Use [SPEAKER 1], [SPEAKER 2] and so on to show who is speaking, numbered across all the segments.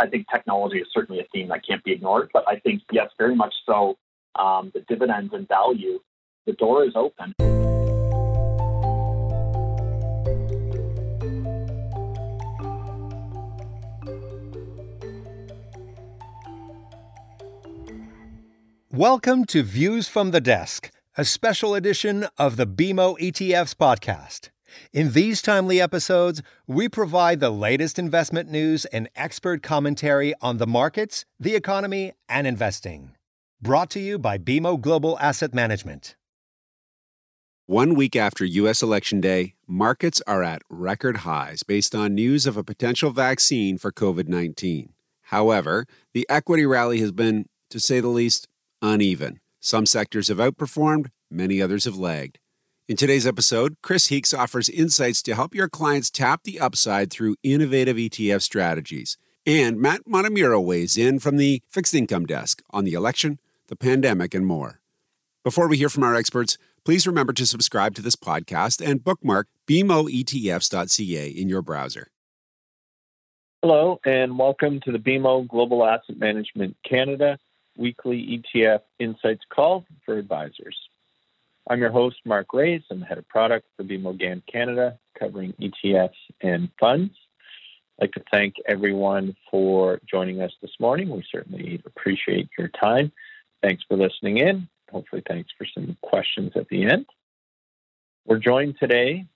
[SPEAKER 1] I think technology is certainly a theme that can't be ignored. But I think, yes, very much so, um, the dividends and value, the door is open.
[SPEAKER 2] Welcome to Views from the Desk, a special edition of the BMO ETFs podcast. In these timely episodes, we provide the latest investment news and expert commentary on the markets, the economy, and investing. Brought to you by BMO Global Asset Management.
[SPEAKER 3] One week after U.S. Election Day, markets are at record highs based on news of a potential vaccine for COVID 19. However, the equity rally has been, to say the least, uneven. Some sectors have outperformed, many others have lagged. In today's episode, Chris Heakes offers insights to help your clients tap the upside through innovative ETF strategies. And Matt Montemuro weighs in from the fixed income desk on the election, the pandemic, and more. Before we hear from our experts, please remember to subscribe to this podcast and bookmark bmoetfs.ca in your browser.
[SPEAKER 4] Hello, and welcome to the BMO Global Asset Management Canada weekly ETF Insights call for advisors. I'm your host, Mark Raes. I'm the head of product for BMO GAM Canada, covering ETFs and funds. I'd like to thank everyone for joining us this morning. We certainly appreciate your time. Thanks for listening in. Hopefully, thanks for some questions at the end. We're joined today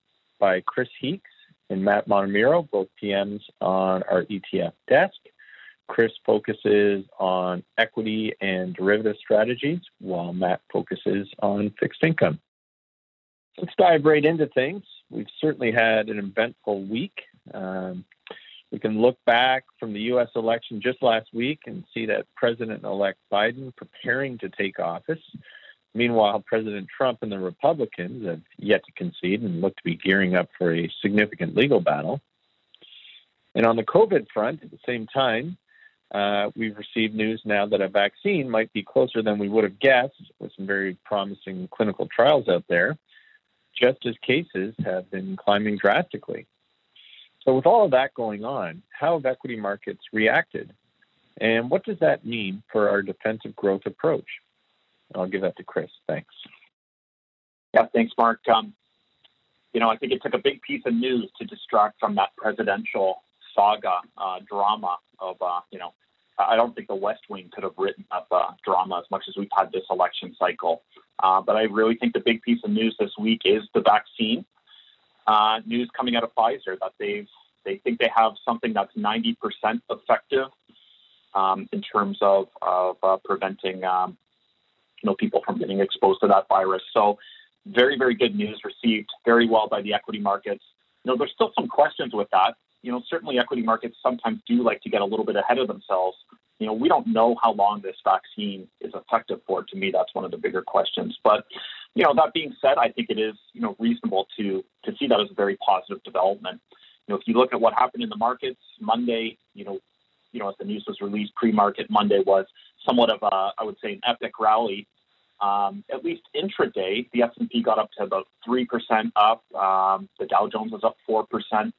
[SPEAKER 4] by Chris Heakes and Matt Montemuro, both PMs on our ETF desk. Chris focuses on equity and derivative strategies, while Matt focuses on fixed income. Let's dive right into things. We've certainly had an eventful week. Um, we can look back from the U.S. election just last week and see that President elect Biden preparing to take office. Meanwhile, President Trump and the Republicans have yet to concede and look to be gearing up for a significant legal battle. And on the COVID front, at the same time, uh, we've received news now that a vaccine might be closer than we would have guessed, with some very promising clinical trials out there, just as cases have been climbing drastically. So, with all of that going on, how have equity markets reacted? And what does that mean for our defensive growth approach? I'll give that to Chris. Thanks.
[SPEAKER 1] Yeah, thanks, Mark. Um, you know, I think it took a big piece of news to distract from that presidential saga uh, drama of, uh, you know, I don't think the West Wing could have written up uh, drama as much as we've had this election cycle. Uh, but I really think the big piece of news this week is the vaccine uh, news coming out of Pfizer that they've they think they have something that's 90% effective um, in terms of of preventing um, you know people from getting exposed to that virus. So very very good news received very well by the equity markets. You know, there's still some questions with that you know, certainly equity markets sometimes do like to get a little bit ahead of themselves. You know, we don't know how long this vaccine is effective for. To me, that's one of the bigger questions. But, you know, that being said, I think it is, you know, reasonable to to see that as a very positive development. You know, if you look at what happened in the markets Monday, you know, you know, as the news was released pre-market, Monday was somewhat of a, I would say, an epic rally. Um, at least intraday, the S&P got up to about three percent up. Um, the Dow Jones was up four percent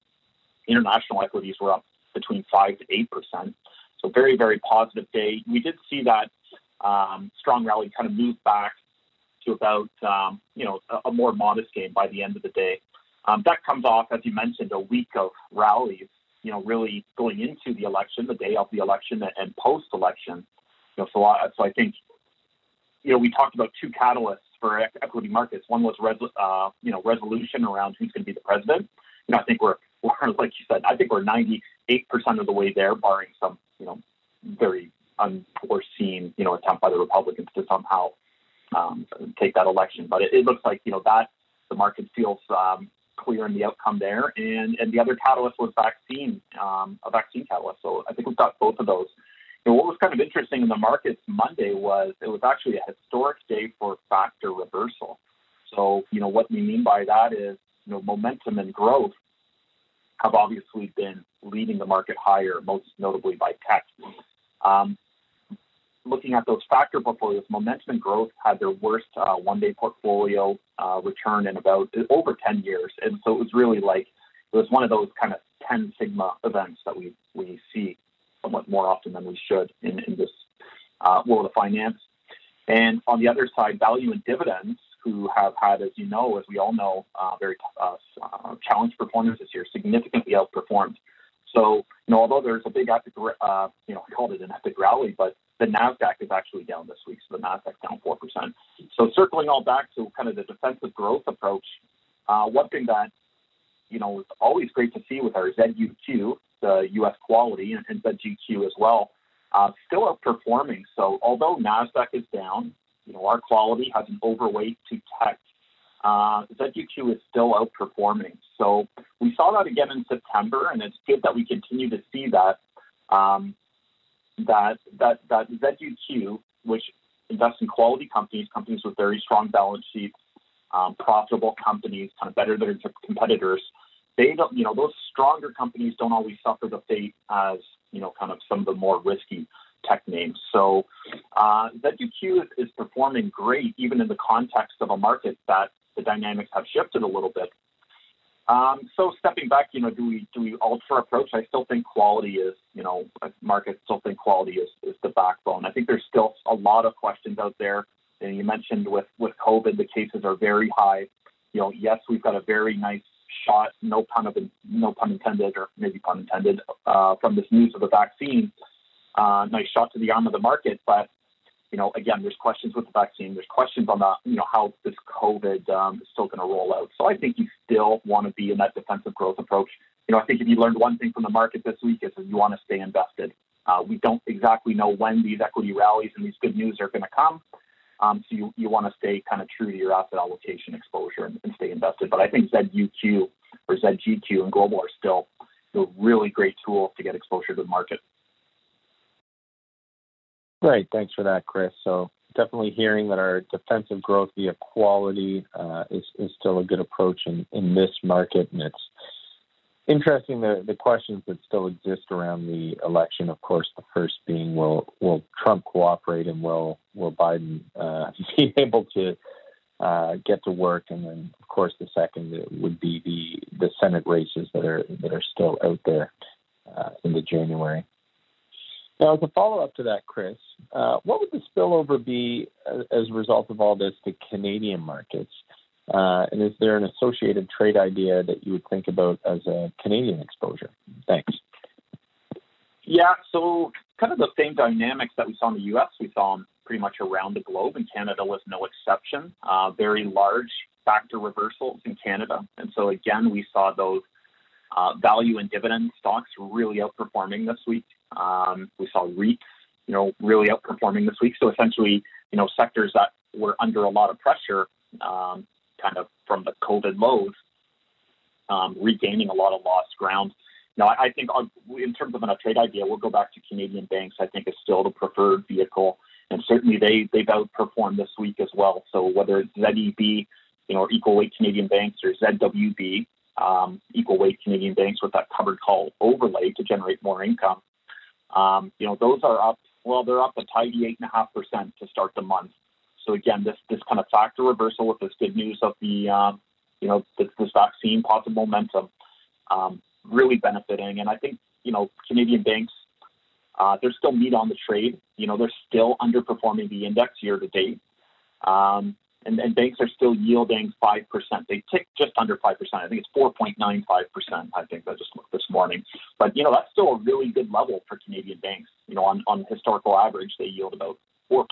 [SPEAKER 1] international equities were up between 5 to 8%. So, very, very positive day. We did see that um, strong rally kind of move back to about, um, you know, a, a, more modest gain by the end of the day. Um, that comes off, as you mentioned, a week of rallies, you know, really going into the election, the day of the election, and post election. You know, so, I, so I think, you know, we talked about two catalysts for equity markets. One was, res- uh, you know, resolution around who's going to be the president. You know, I think we're we're like you said, I think we're 98% of the way there, barring some, you know, very unforeseen, you know, attempt by the Republicans to somehow um, take that election. But it, it, looks like, you know, that the market feels um, clear in the outcome there. And, and the other catalyst was vaccine, um, a vaccine catalyst. So I think we've got both of those. Know, what was kind of interesting in the markets Monday was it was actually a historic day for factor reversal. So, you know, what we mean by that is, you know, momentum and growth have obviously been leading the market higher, most notably by tech. Um, looking at those factor portfolios, momentum and growth had their worst uh, one-day portfolio uh, return in about over 10 years, and so it was really like it was one of those kind of 10 sigma events that we we see somewhat more often than we should in, in this uh, world of finance. And on the other side, value and dividends, who have had, as you know, as we all know, uh, very uh, uh, challenged performance this year, significantly outperformed. So, you know, although there's a big epic, uh, you know, I called it an epic rally, but the Nasdaq is actually down this week, so the Nasdaq's down four percent. So, circling all back to kind of the defensive growth approach, uh, one thing that you know is always great to see with our ZUQ, the U.S. quality, and, and ZGQ as well, uh, still outperforming. So, although Nasdaq is down, you know, our quality has an overweight to tech. Uh, ZQQ is still outperforming. So we saw that again in September, and it's good that we continue to see that. Um, that that that ZQQ, which invests in quality companies, companies with very strong balance sheets, um, profitable companies, kind of better than their competitors. They don't, you know, those stronger companies don't always suffer the fate as you know, kind of some of the more risky tech names. So uh, ZQQ is, performing great, even in the context of a market that the dynamics have shifted a little bit. Um, so stepping back, you know, do we do we ultra approach? I still think quality is, you know, markets still think quality is, is the backbone. I think there's still a lot of questions out there. And you mentioned with with COVID, the cases are very high. You know, yes, we've got a very nice shot, no pun of no pun intended, or maybe pun intended, uh, from this news of the vaccine. Uh, nice shot to the arm of the market, but you know, again, there's questions with the vaccine. There's questions on the, you know, how this COVID um, is still going to roll out. So I think you still want to be in that defensive growth approach. You know, I think if you learned one thing from the market this week is that you want to stay invested. Uh, we don't exactly know when these equity rallies and these good news are going to come. Um, so you, you want to stay kind of true to your asset allocation exposure and, and stay invested. But I think ZUQ or ZGQ and global are still really great tools to get exposure to the market.
[SPEAKER 4] Right. Thanks for that, Chris. So definitely hearing that our defensive growth via quality uh, is, is still a good approach in, in this market. And it's interesting the, the questions that still exist around the election. Of course, the first being will will Trump cooperate and will will Biden uh, be able to uh, get to work? And then, of course, the second would be the the Senate races that are that are still out there uh, into January. Now, as a follow up to that, Chris, uh, what would the spillover be as, as, a result of all this to Canadian markets? Uh, and is there an associated trade idea that you would think about as a Canadian exposure? Thanks.
[SPEAKER 1] Yeah, so kind of the same dynamics that we saw in the U.S., we saw them pretty much around the globe, and Canada was no exception. Uh, very large factor reversals in Canada. And so, again, we saw those uh, value and dividend stocks really outperforming this week. Um, we saw REITs, you know, really outperforming this week. So essentially, you know, sectors that were under a lot of pressure, um, kind of from the COVID lows, um, regaining a lot of lost ground. Now, I, I think in terms of a trade idea, we'll go back to Canadian banks. I think is still the preferred vehicle, and certainly they they've outperformed this week as well. So whether it's ZEB, you know, or equal weight Canadian banks or ZWB, um, equal weight Canadian banks with that covered call overlay to generate more income. Um, you know, those are up. Well, they're up a tidy eight and a half percent to start the month. So again, this this kind of factor reversal with this good news of the um, you know this, this vaccine positive momentum um, really benefiting. And I think you know Canadian banks uh, there's still meat on the trade. You know, they're still underperforming the index year to date. Um, and, and banks are still yielding 5%. They tick just under 5%. I think it's 4.95%. I think I just looked this morning. But, you know, that's still a really good level for Canadian banks. You know, on, on historical average, they yield about 4%.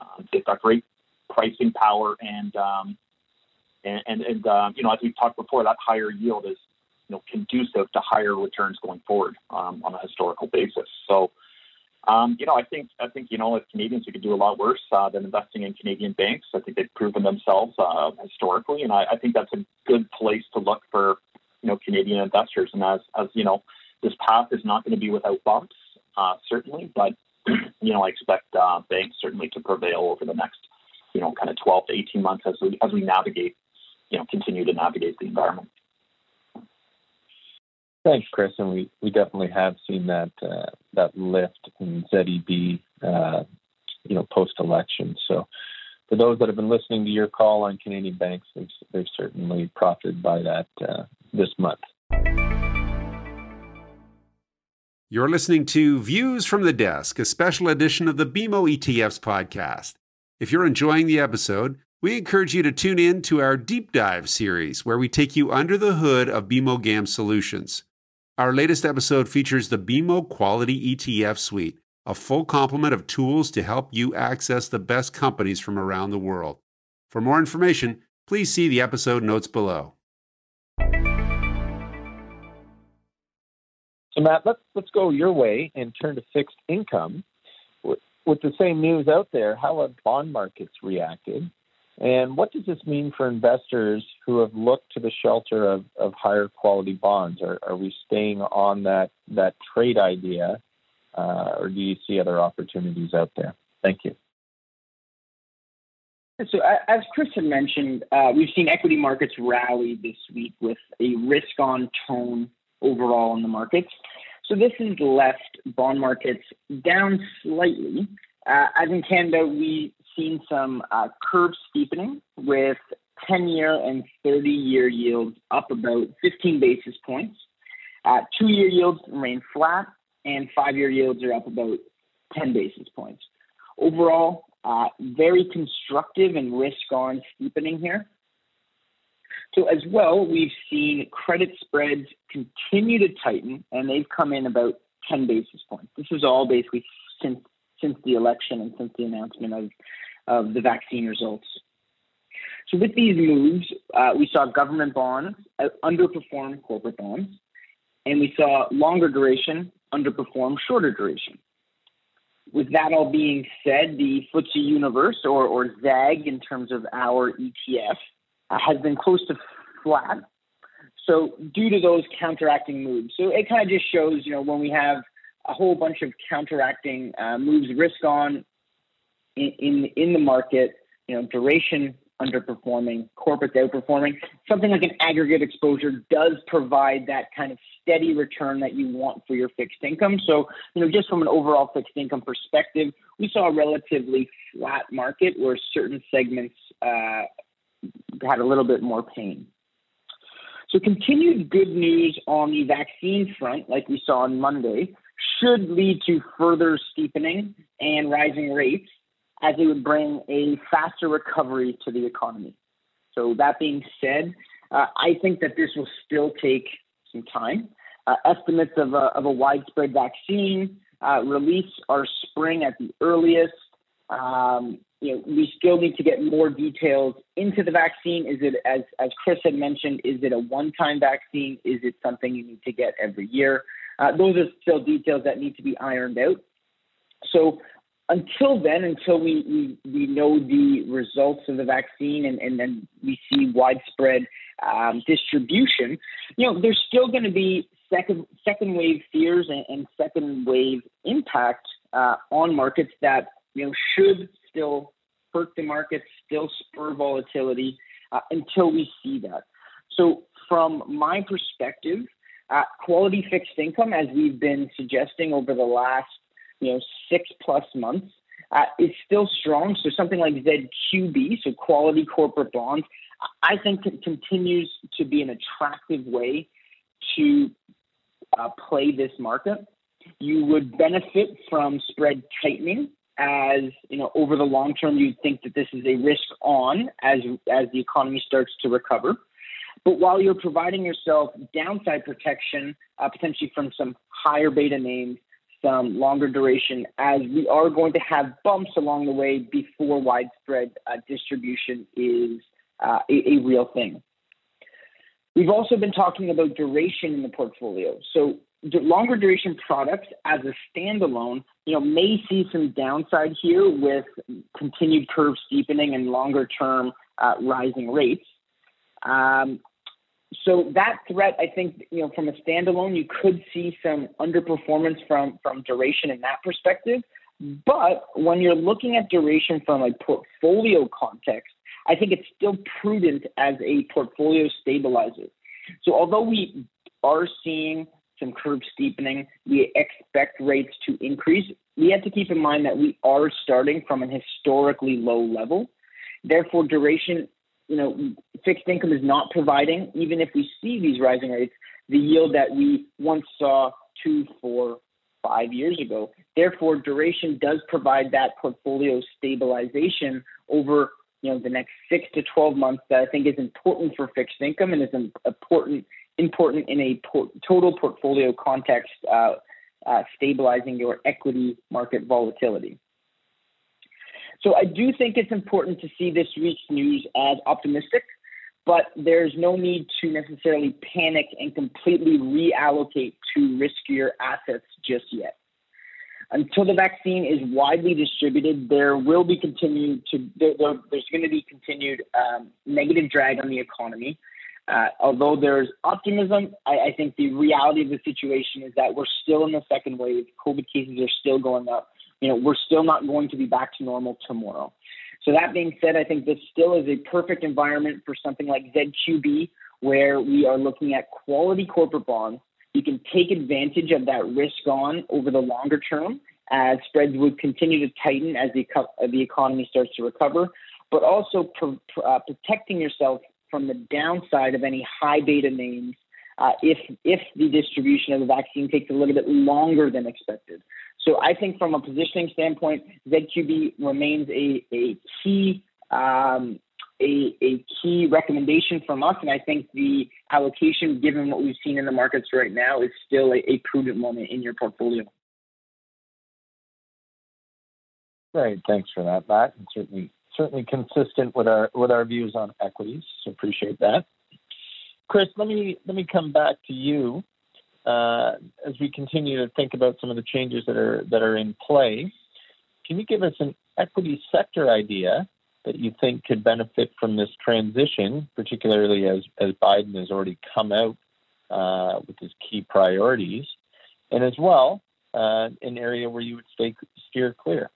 [SPEAKER 1] Um, they've got great pricing power and, um, and, and, and uh, you know, as we've talked before, that higher yield is, you know, conducive to higher returns going forward um, on a historical basis. So, um, you know, I think I think you know, as Canadians, we could do a lot worse uh, than investing in Canadian banks. I think they've proven themselves uh, historically, and I, I think that's a good place to look for you know Canadian investors. And as as you know, this path is not going to be without bumps, uh, certainly, but you know, I expect uh, banks certainly to prevail over the next you know kind of 12 to 18 months as we as we navigate, you know, continue to navigate the environment.
[SPEAKER 4] Thanks, Chris. And we, we definitely have seen that uh, that lift in ZEB, uh, you know, post election. So, for those that have been listening to your call on Canadian banks, they've, they've certainly profited by that uh, this month.
[SPEAKER 3] You're listening to Views from the Desk, a special edition of the BMO ETFs podcast. If you're enjoying the episode, we encourage you to tune in to our deep dive series where we take you under the hood of BMO GAM solutions. Our latest episode features the BMO Quality ETF Suite, a full complement of tools to help you access the best companies from around the world. For more information, please see the episode notes below.
[SPEAKER 4] So Matt, let's let's go your way and turn to fixed income. With the same news out there, how have bond markets reacted? And what does this mean for investors who have looked to the shelter of, of higher quality bonds? Are, are we staying on that, that trade idea, uh, or do you see other opportunities out there? Thank you.
[SPEAKER 5] So, as Chris had mentioned, uh, we've seen equity markets rally this week with a risk on tone overall in the markets. So this has left bond markets down slightly. Uh, as in Canada, we've seen some uh, curve steepening with 10 year and 30 year yields up about 15 basis points. Uh, two year yields remain flat, and five year yields are up about 10 basis points. Overall, uh, very constructive and risk on steepening here. So as well, we've seen credit spreads continue to tighten, and they've come in about 10 basis points. This is all basically since since the election and since the announcement of, of the vaccine results. So with these moves, uh, we saw government bonds underperform corporate bonds, and we saw longer duration underperform shorter duration. With that all being said, the FTSE universe, or, or ZAG in terms of our ETF, uh, has been close to flat. So due to those counteracting moves, so it kind of just shows, you know, when we have a whole bunch of counteracting uh, moves, risk on in, in the market, you know, duration underperforming, corporate outperforming. Something like an aggregate exposure does provide that kind of steady return that you want for your fixed income. So, you know, just from an overall fixed income perspective, we saw a relatively flat market where certain segments uh, had a little bit more pain. So, continued good news on the vaccine front, like we saw on Monday, should lead to further steepening and rising rates as it would bring a faster recovery to the economy. So, that being said, uh, I think that this will still take some time. Uh, estimates of a, of a widespread vaccine uh, release are spring at the earliest. Um, you know, we still need to get more details into the vaccine. Is it, as, as Chris had mentioned, is it a one-time vaccine? Is it something you need to get every year? Uh, those are still details that need to be ironed out. So until then, until we, we, we know the results of the vaccine and, and then we see widespread um, distribution, you know, there's still going to be second second wave fears and, and second wave impact uh, on markets that you know should still hurt the markets, still spur volatility uh, until we see that. So, from my perspective, uh, quality fixed income, as we've been suggesting over the last you know six plus months, uh, is still strong. So something like ZQB, so quality corporate bonds, I think continues to be an attractive way to uh, play this market. You would benefit from spread tightening as you know over the long term you'd think that this is a risk on as as the economy starts to recover but while you're providing yourself downside protection uh, potentially from some higher beta names some longer duration as we are going to have bumps along the way before widespread uh, distribution is uh, a, a real thing We've also been talking about duration in the portfolio. So longer duration products as a standalone, you know, may see some downside here with continued curve steepening and longer term uh, rising rates. Um, so that threat, I think, you know, from a standalone, you could see some underperformance from from duration in that perspective. But when you're looking at duration from a portfolio context, I think it's still prudent as a portfolio stabilizer. So although we are seeing some curve steepening, we expect rates to increase. We have to keep in mind that we are starting from an historically low level. Therefore, duration, you know, fixed income is not providing, even if we see these rising rates, the yield that we once saw two, four, five years ago. Therefore, duration does provide that portfolio stabilization over you know the next six to 12 months that I think is important for fixed income and is important important in a por- total portfolio context, uh, uh, stabilizing your equity market volatility. So I do think it's important to see this week's news as optimistic, but there's no need to necessarily panic and completely reallocate to riskier assets just yet. Until the vaccine is widely distributed, there will be continued to there, there's going to be continued um, negative drag on the economy. Uh, although there's optimism, I, I, think the reality of the situation is that we're still in the second wave. COVID cases are still going up. You know, we're still not going to be back to normal tomorrow. So that being said, I think this still is a perfect environment for something like ZQB, where we are looking at quality corporate bonds. You can take advantage of that risk on over the longer term as spreads would continue to tighten as the, the economy starts to recover, but also uh, protecting yourself from the downside of any high beta names uh, if if the distribution of the vaccine takes a little bit longer than expected. So I think from a positioning standpoint, ZQB remains a, a key um, a, a key recommendation from us, and I think the allocation, given what we've seen in the markets right now, is still a, a prudent moment in your portfolio.
[SPEAKER 4] Great, thanks for that, Matt, and certainly certainly consistent with our with our views on equities. So appreciate that. Chris, let me let me come back to you uh, as we continue to think about some of the changes that are that are in play. Can you give us an equity sector idea that you think could benefit from this transition, particularly as as Biden has already come out uh, with his key priorities, and as well uh, an area where you would stay steer clear?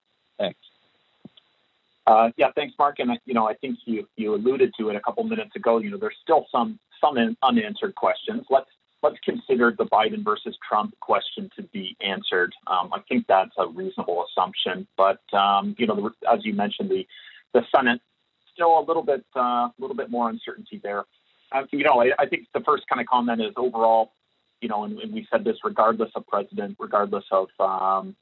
[SPEAKER 1] Uh, yeah, thanks, Mark. And you know, I think you you alluded to it a couple minutes ago. You know, there's still some some unanswered questions. Let's let's consider the Biden versus Trump question to be answered. Um, I think that's a reasonable assumption. But um, you know, the, as you mentioned, the the Senate still a little bit uh, a little bit more uncertainty there. Um, you know, I, I, think the first kind of comment is overall, you know, and, and we said this regardless of president, regardless of um,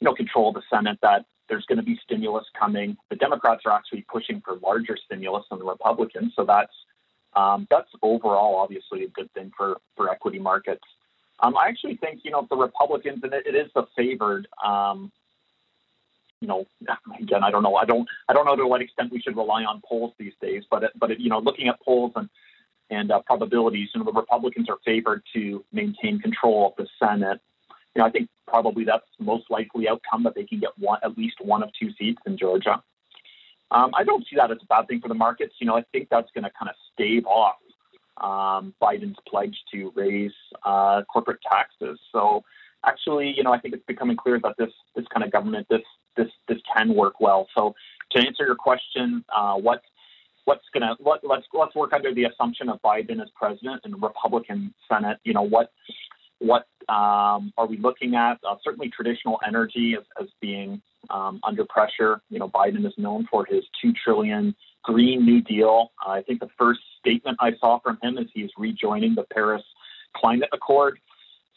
[SPEAKER 1] you know control of the Senate, that there's going to be stimulus coming. The Democrats are actually pushing for larger stimulus than the Republicans, so that's um, that's overall obviously a good thing for for equity markets. Um, I actually think you know the Republicans, and it, it is the favored. Um, you know, again, I don't know. I don't. I don't know to what extent we should rely on polls these days. But but it, you know, looking at polls and and uh, probabilities, you know, the Republicans are favored to maintain control of the Senate you know, I think probably that's the most likely outcome that they can get one, at least one of two seats in Georgia. Um, I don't see that as a bad thing for the markets. You know, I think that's going to kind of stave off um, Biden's pledge to raise uh, corporate taxes. So actually, you know, I think it's becoming clear that this this kind of government this this this can work well. So to answer your question, uh, what what's gonna let, let's let's work under the assumption of Biden as president and Republican Senate. You know what what um, are we looking at? Uh, certainly, traditional energy as, as being um, under pressure. You know, Biden is known for his two trillion Green New Deal. Uh, I think the first statement I saw from him is he's rejoining the Paris Climate Accord.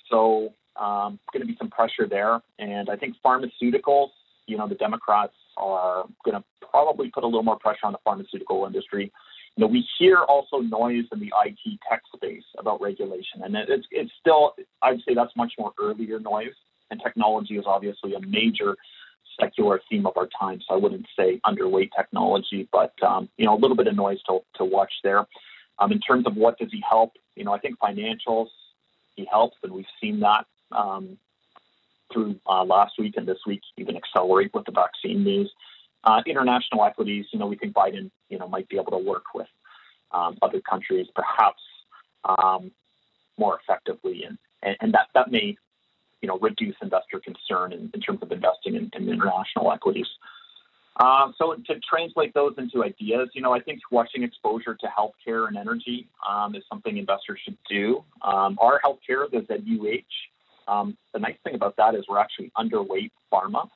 [SPEAKER 1] So, um, going to be some pressure there. And I think pharmaceuticals. You know, the Democrats are going to probably put a little more pressure on the pharmaceutical industry you know, we hear also noise in the IT tech space about regulation, and it's it's still I'd say that's much more earlier noise, and technology is obviously a major secular theme of our time. So I wouldn't say underweight technology, but um, you know, a little bit of noise to to watch there. Um, in terms of what does he help, you know, I think financials he helps, and we've seen that um, through uh, last week and this week even accelerate with the vaccine news. Uh, international equities, you know, we think Biden, you know, might be able to work with um, other countries perhaps um, more effectively, and, and, and that that may, you know, reduce investor concern in, in terms of investing in, in international equities. Um, so to translate those into ideas, you know, I think watching exposure to healthcare and energy um, is something investors should do. Um, our healthcare, is the ZUH, um, the nice thing about that is we're actually underweight pharma.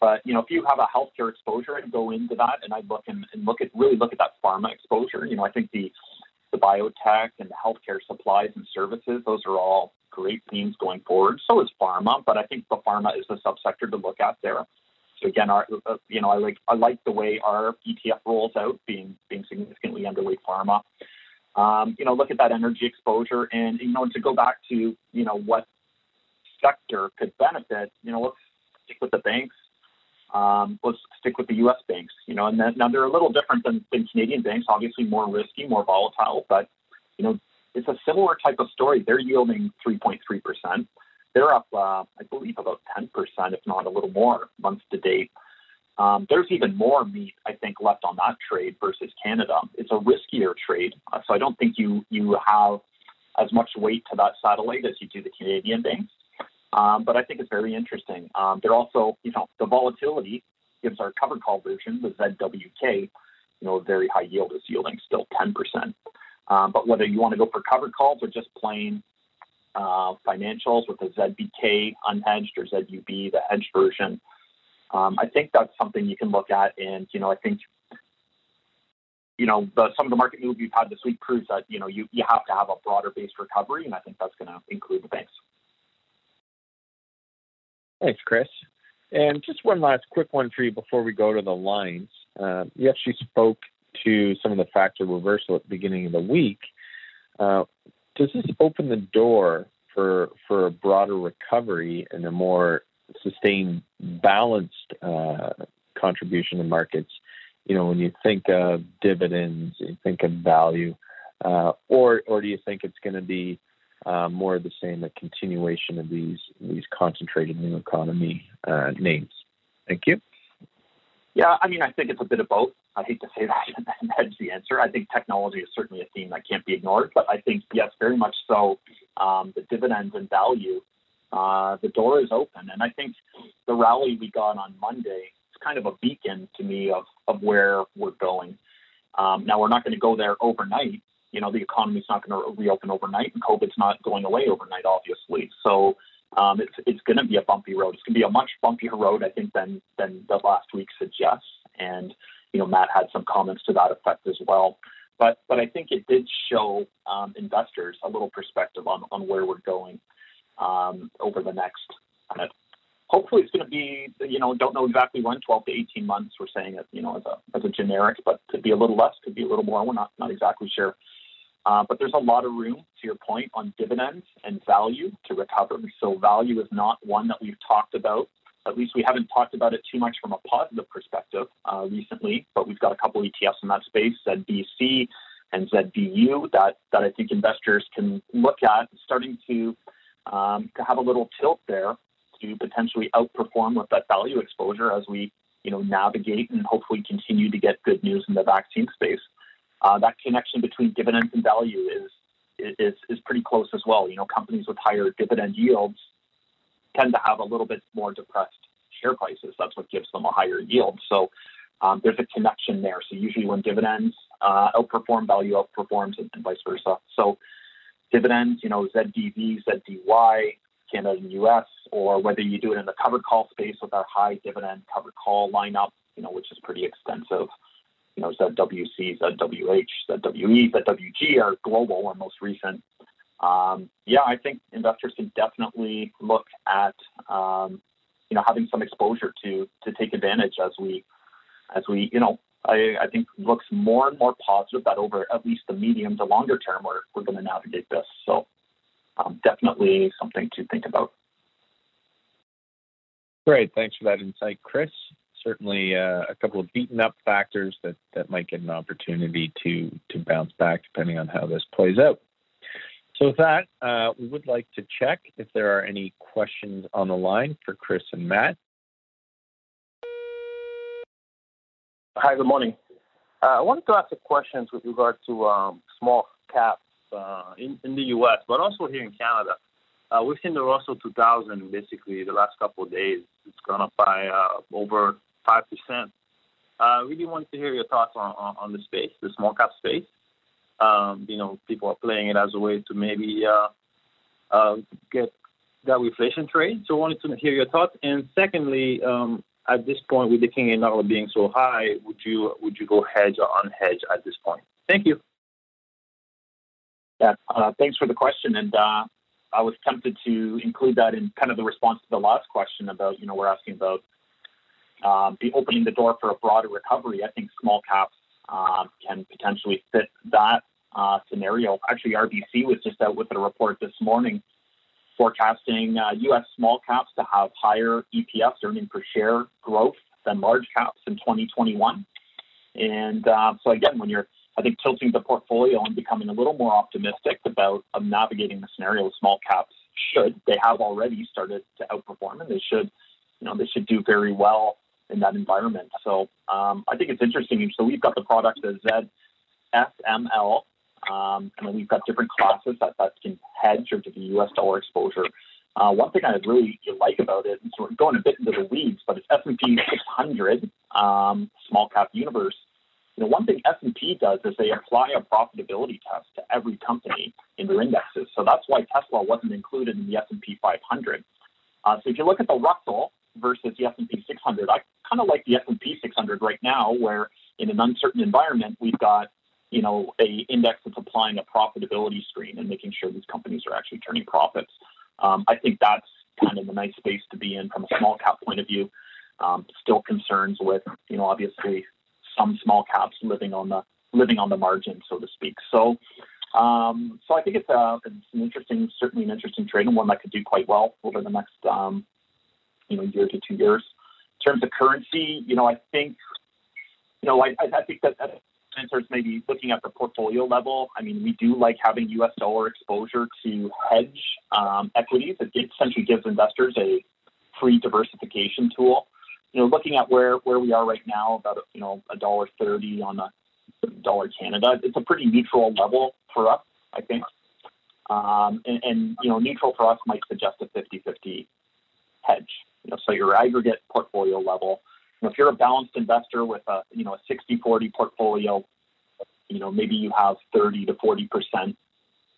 [SPEAKER 1] But you know, if you have a healthcare exposure, I'd go into that and I'd look and, and look at really look at that pharma exposure. You know, I think the the biotech and the healthcare supplies and services, those are all great themes going forward. So is pharma, but I think the pharma is the subsector to look at there. So again, our, uh, you know, I like I like the way our ETF rolls out, being being significantly underweight pharma. Um, you know, look at that energy exposure, and you know, to go back to you know what sector could benefit. You know, let's stick with the banks. Um, let's stick with the U.S. banks. You know, and then, now they're a little different than, than Canadian banks. Obviously, more risky, more volatile, but you know, it's a similar type of story. They're yielding 3.3 percent they're up, uh, I believe, about 10%, if not a little more, month to date. Um, there's even more meat, I think, left on that trade versus Canada. It's a riskier trade, uh, so I don't think you you have as much weight to that satellite as you do the Canadian banks. Um, but I think it's very interesting. Um, they're also, you know, the volatility gives our covered call version, the ZWK, you know, a very high yield is yielding still 10%. Um, but whether you want to go for covered calls or just plain uh, financials with the ZBK unhedged or ZUB, the hedged version. Um, I think that's something you can look at. And, you know, I think, you know, the, some of the market moves you've had this week proves that, you know, you, you have to have a broader based recovery. And I think that's going to include the banks.
[SPEAKER 4] Thanks, Chris. And just one last quick one for you before we go to the lines. Uh, you actually spoke to some of the factor reversal at the beginning of the week. Uh, does this open the door for for a broader recovery and a more sustained, balanced uh, contribution to markets? You know, when you think of dividends, you think of value, uh, or or do you think it's going to be uh, more of the same, a continuation of these these concentrated new economy uh, names? Thank you.
[SPEAKER 1] Yeah, I mean, I think it's a bit of both. I hate to say that, and that's the answer. I think technology is certainly a theme that can't be ignored, but I think, yes, very much so. Um, the dividends and value, uh, the door is open. And I think the rally we got on Monday is kind of a beacon to me of, of where we're going. Um, now, we're not going to go there overnight. You know, the economy's not going to reopen overnight, and COVID's not going away overnight, obviously. So um, it's it's going to be a bumpy road. It's going to be a much bumpier road, I think, than than the last week suggests. And you know, Matt had some comments to that effect as well. But but I think it did show um, investors a little perspective on on where we're going um, over the next kind of. Hopefully, it's going to be you know don't know exactly when 12 to 18 months. We're saying it you know as a as a generic, but could be a little less, could be a little more. We're not not exactly sure. Uh, but there's a lot of room, to your point, on dividends and value to recover. So value is not one that we've talked about at least we haven't talked about it too much from a positive perspective uh, recently, but we've got a couple ETFs in that space, ZVC and ZVU, that, that I think investors can look at, starting to, um, to have a little tilt there to potentially outperform with that value exposure as we you know, navigate and hopefully continue to get good news in the vaccine space. Uh, that connection between dividends and value is, is, is pretty close as well. You know, companies with higher dividend yields tend to have a little bit more depressed share prices. That's what gives them a higher yield. So um, there's a connection there. So usually when dividends uh, outperform, value outperforms, and, and, vice versa. So dividends, you know, ZDV, ZDY, Canada and US, or whether you do it in the covered call space with our high dividend covered call lineup, you know, which is pretty extensive. You know, ZWC, ZWH, ZWE, ZWG are global or most recent um, yeah, I think investors can definitely look at um, you know having some exposure to to take advantage as we as we you know I, I think looks more and more positive that over at least the medium to longer term we're we're going to navigate this. So um, definitely something to think about.
[SPEAKER 4] Great, thanks for that insight, Chris. Certainly uh, a couple of beaten up factors that that might get an opportunity to to bounce back depending on how this plays out. So with that, uh, we would like to check if there are any questions on the line for Chris and Matt.
[SPEAKER 6] Hi, good morning. Uh, I wanted to ask a question with regard to um, small caps uh, in, in the U.S., but also here in Canada. Uh, we've seen the Russell 2000 basically the last couple of days. It's gone up by uh, 5%. I uh, really wanted to hear your thoughts on, on, on the space, the small cap space. Um, you know, people are playing it as a way to maybe uh, uh, get that reflation trade. So I wanted to hear your thoughts. And secondly, um, at this point, with the king and dollar being so high, would you would you go hedge or unhedge at this point? Thank you.
[SPEAKER 1] Yeah, uh, thanks for the question. And uh, I was tempted to include that in kind of the response to the last question about, you know, we're asking about um, the opening the door for a broader recovery. I think small caps uh, can potentially fit that uh, scenario. Actually, RBC was just out with a report this morning forecasting uh, U.S. small caps to have higher EPS earning per share growth than large caps in 2021. And uh, so again, when you're I think tilting the portfolio and becoming a little more optimistic about um, navigating the scenario small caps should they have already started to outperform and they should you know they should do very well in that environment. So um, I think it's interesting. So we've got the product the ZSML, um, and then we've got different classes that, that can hedge or the U.S. dollar exposure. Uh, one thing I really like about it, and so we're going a bit into the weeds, but it's S&P 600 um, small cap universe. You know, one thing S&P does is they apply a profitability test to every company in their indexes. So that's why Tesla wasn't included in the S&P 500. Uh, so if you look at the Russell versus the S&P 600, I kind of like the S&P 600 right now, where in an uncertain environment, we've got you know a index that's applying a profitability screen and making sure these companies are actually turning profits. Um, I think that's kind of a nice space to be in from a small cap point of view. Um, still concerns with you know obviously some small caps living on the living on the margin, so to speak. So. Um, so I think it's, a, it's an interesting, certainly an interesting trade and one that could do quite well over the next, um, you know, year to two years. In terms of currency, you know, I think, you know, I, I think that, that answers maybe looking at the portfolio level. I mean, we do like having U.S. dollar exposure to hedge um, equities. It, it essentially gives investors a free diversification tool. You know, looking at where where we are right now, about you know a dollar thirty on a dollar Canada, it's a pretty neutral level for us, I think. Um, and, and, you know, neutral for us might suggest a 50-50 hedge. You know, so your aggregate portfolio level. You know, if you're a balanced investor with a you know a 60-40 portfolio, you know maybe you have 30 to 40 percent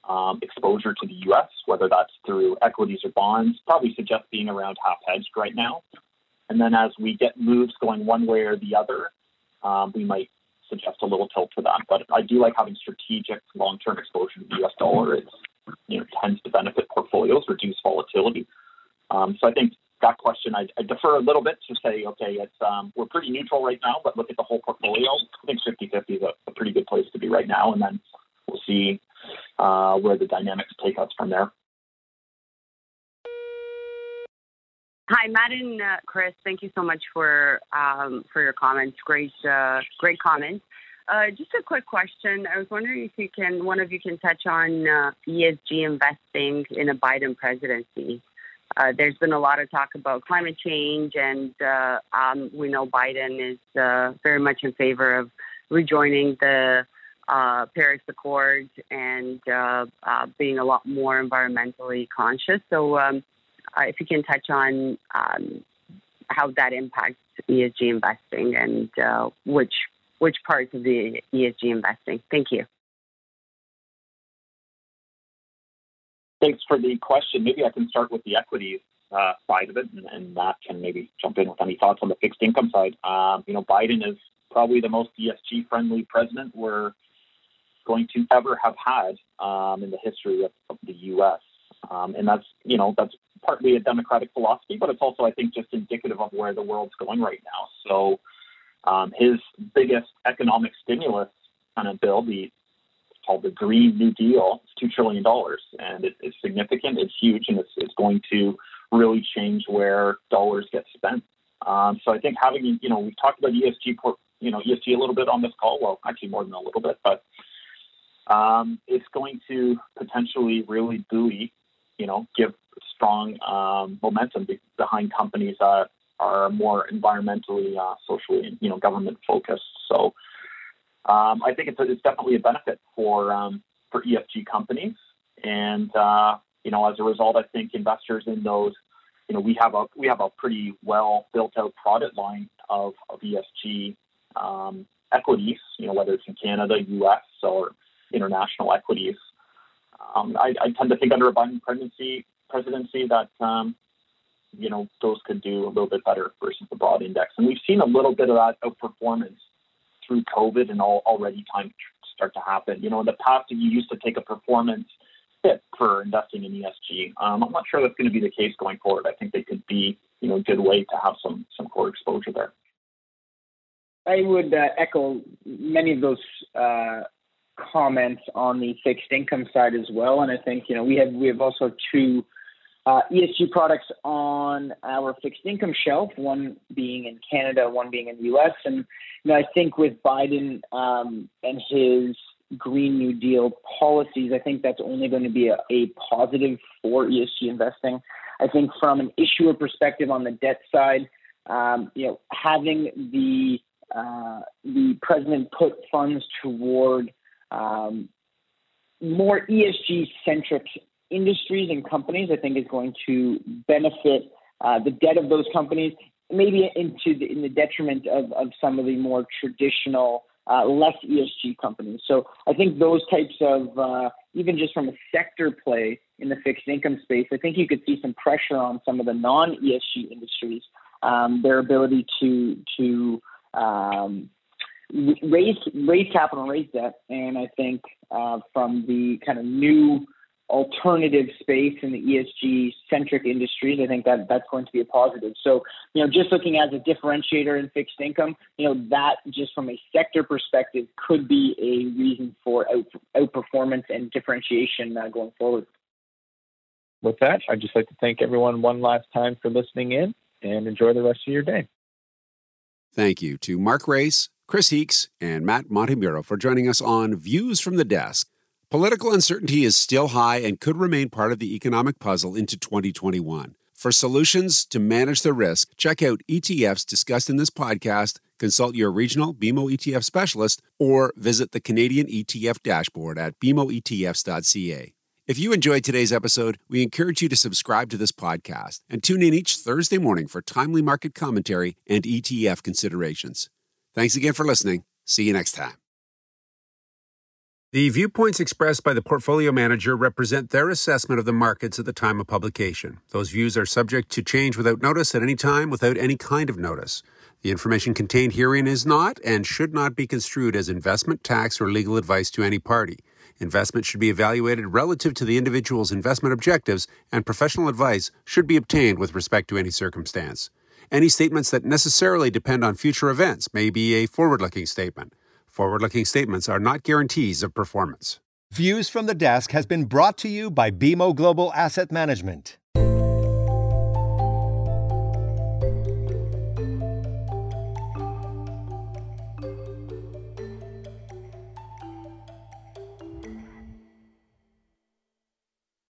[SPEAKER 1] um, exposure to the U.S., whether that's through equities or bonds. Probably suggest being around half hedged right now. And then as we get moves going one way or the other, um, we might suggest a little tilt to that. But I do like having strategic long-term exposure to the U.S. dollar. It you know tends to benefit portfolios, reduce volatility. Um, so I think that question, I, I, defer a little bit to say, okay, it's um, we're pretty neutral right now, but look at the whole portfolio. I think 50-50 is a, a pretty good place to be right now, and then we'll see uh, where the dynamics take us from there.
[SPEAKER 7] Hi, Matt and uh, Chris. Thank you so much for um, for your comments. Great, uh, great comments. Uh, just a quick question. I was wondering if you can, one of you can touch on uh, ESG investing in a Biden presidency. Uh, there's been a lot of talk about climate change, and uh, um, we know Biden is uh, very much in favor of rejoining the uh, Paris Accord and uh, uh, being a lot more environmentally conscious. So, um, if you can touch on um, how that impacts ESG investing and which which parts of the ESG investing. Thank you.
[SPEAKER 1] Thanks for the question. Maybe I can start with the equities uh, side of it, and, and Matt can maybe jump in with any thoughts on the fixed income side. Um, you know, Biden is probably the most ESG friendly president we're going to ever have had um, in the history of, of the U.S. Um, and that's you know that's partly a democratic philosophy, but it's also I think just indicative of where the world's going right now. So um, his biggest economic stimulus kind of bill, the called the Green New Deal. It's two trillion dollars, and it, it's significant. It's huge, and it's, it's going to really change where dollars get spent. Um, so I think having you know we've talked about ESG, you know ESG a little bit on this call. Well, actually more than a little bit, but um, it's going to potentially really buoy, you know, give strong um, momentum behind companies that are more environmentally, uh, socially, you know, government focused. So um, I think it's, a, it's definitely a benefit for um, for ESG companies, and uh, you know, as a result, I think investors in those, you know, we have a we have a pretty well built out product line of of ESG um, equities. You know, whether it's in Canada, U.S., or international equities. Um, I, I, tend to think under a Biden presidency presidency that um, you know those could do a little bit better versus the broad index, and we've seen a little bit of that outperformance through COVID and all, already time start to happen. You know, in the past, you used to take a performance fit for investing in ESG. Um, I'm not sure that's going to be the case going forward. I think they could be, you know, a good way to have some some core exposure there.
[SPEAKER 5] I would uh, echo many of those uh, comments on the fixed income side as well, and I think you know we have we have also two uh, ESG products on our fixed income shelf, one being in Canada, one being in the U.S. And you know, I think with Biden um, and his Green New Deal policies, I think that's only going to be a, a positive for ESG investing. I think from an issuer perspective on the debt side, um, you know, having the uh, the president put funds toward um, more ESG centric industries and companies, I think is going to benefit uh, the debt of those companies, maybe into the, in the detriment of, of some of the more traditional, uh, less ESG companies. So I think those types of, uh, even just from a sector play in the fixed income space, I think you could see some pressure on some of the non ESG industries, um, their ability to to um, raise raise capital raise debt. And I think uh, from the kind of new alternative space in the ESG centric industries, I think that that's going to be a positive. So, you know, just looking as a differentiator in fixed income, you know, that just from a sector perspective could be a reason for out, outperformance and differentiation uh, going forward.
[SPEAKER 4] With that, I'd just like to thank everyone one last time for listening in and enjoy the rest of your day.
[SPEAKER 3] Thank you to Mark Raes, Chris Heakes, and Matt Montemurro for joining us on Views from the Desk. Political uncertainty is still high and could remain part of the economic puzzle into 2021. For solutions to manage the risk, check out ETFs discussed in this podcast, consult your regional BMO ETF specialist, or visit the Canadian ETF dashboard at bmoetfs.ca. If you enjoyed today's episode, we encourage you to subscribe to this podcast and tune in each Thursday morning for timely market commentary and ETF considerations. Thanks again for listening. See you next time. The viewpoints expressed by the portfolio manager represent their assessment of the markets at the time of publication. Those views are subject to change without notice at any time without any kind of notice. The information contained herein is not and should not be construed as investment, tax, or legal advice to any party. Investment should be evaluated relative to the individual's investment objectives, and professional advice should be obtained with respect to any circumstance. Any statements that necessarily depend on future events may be a forward looking statement. Forward looking statements are not guarantees of performance.
[SPEAKER 2] Views from the Desk has been brought to you by BMO Global Asset Management.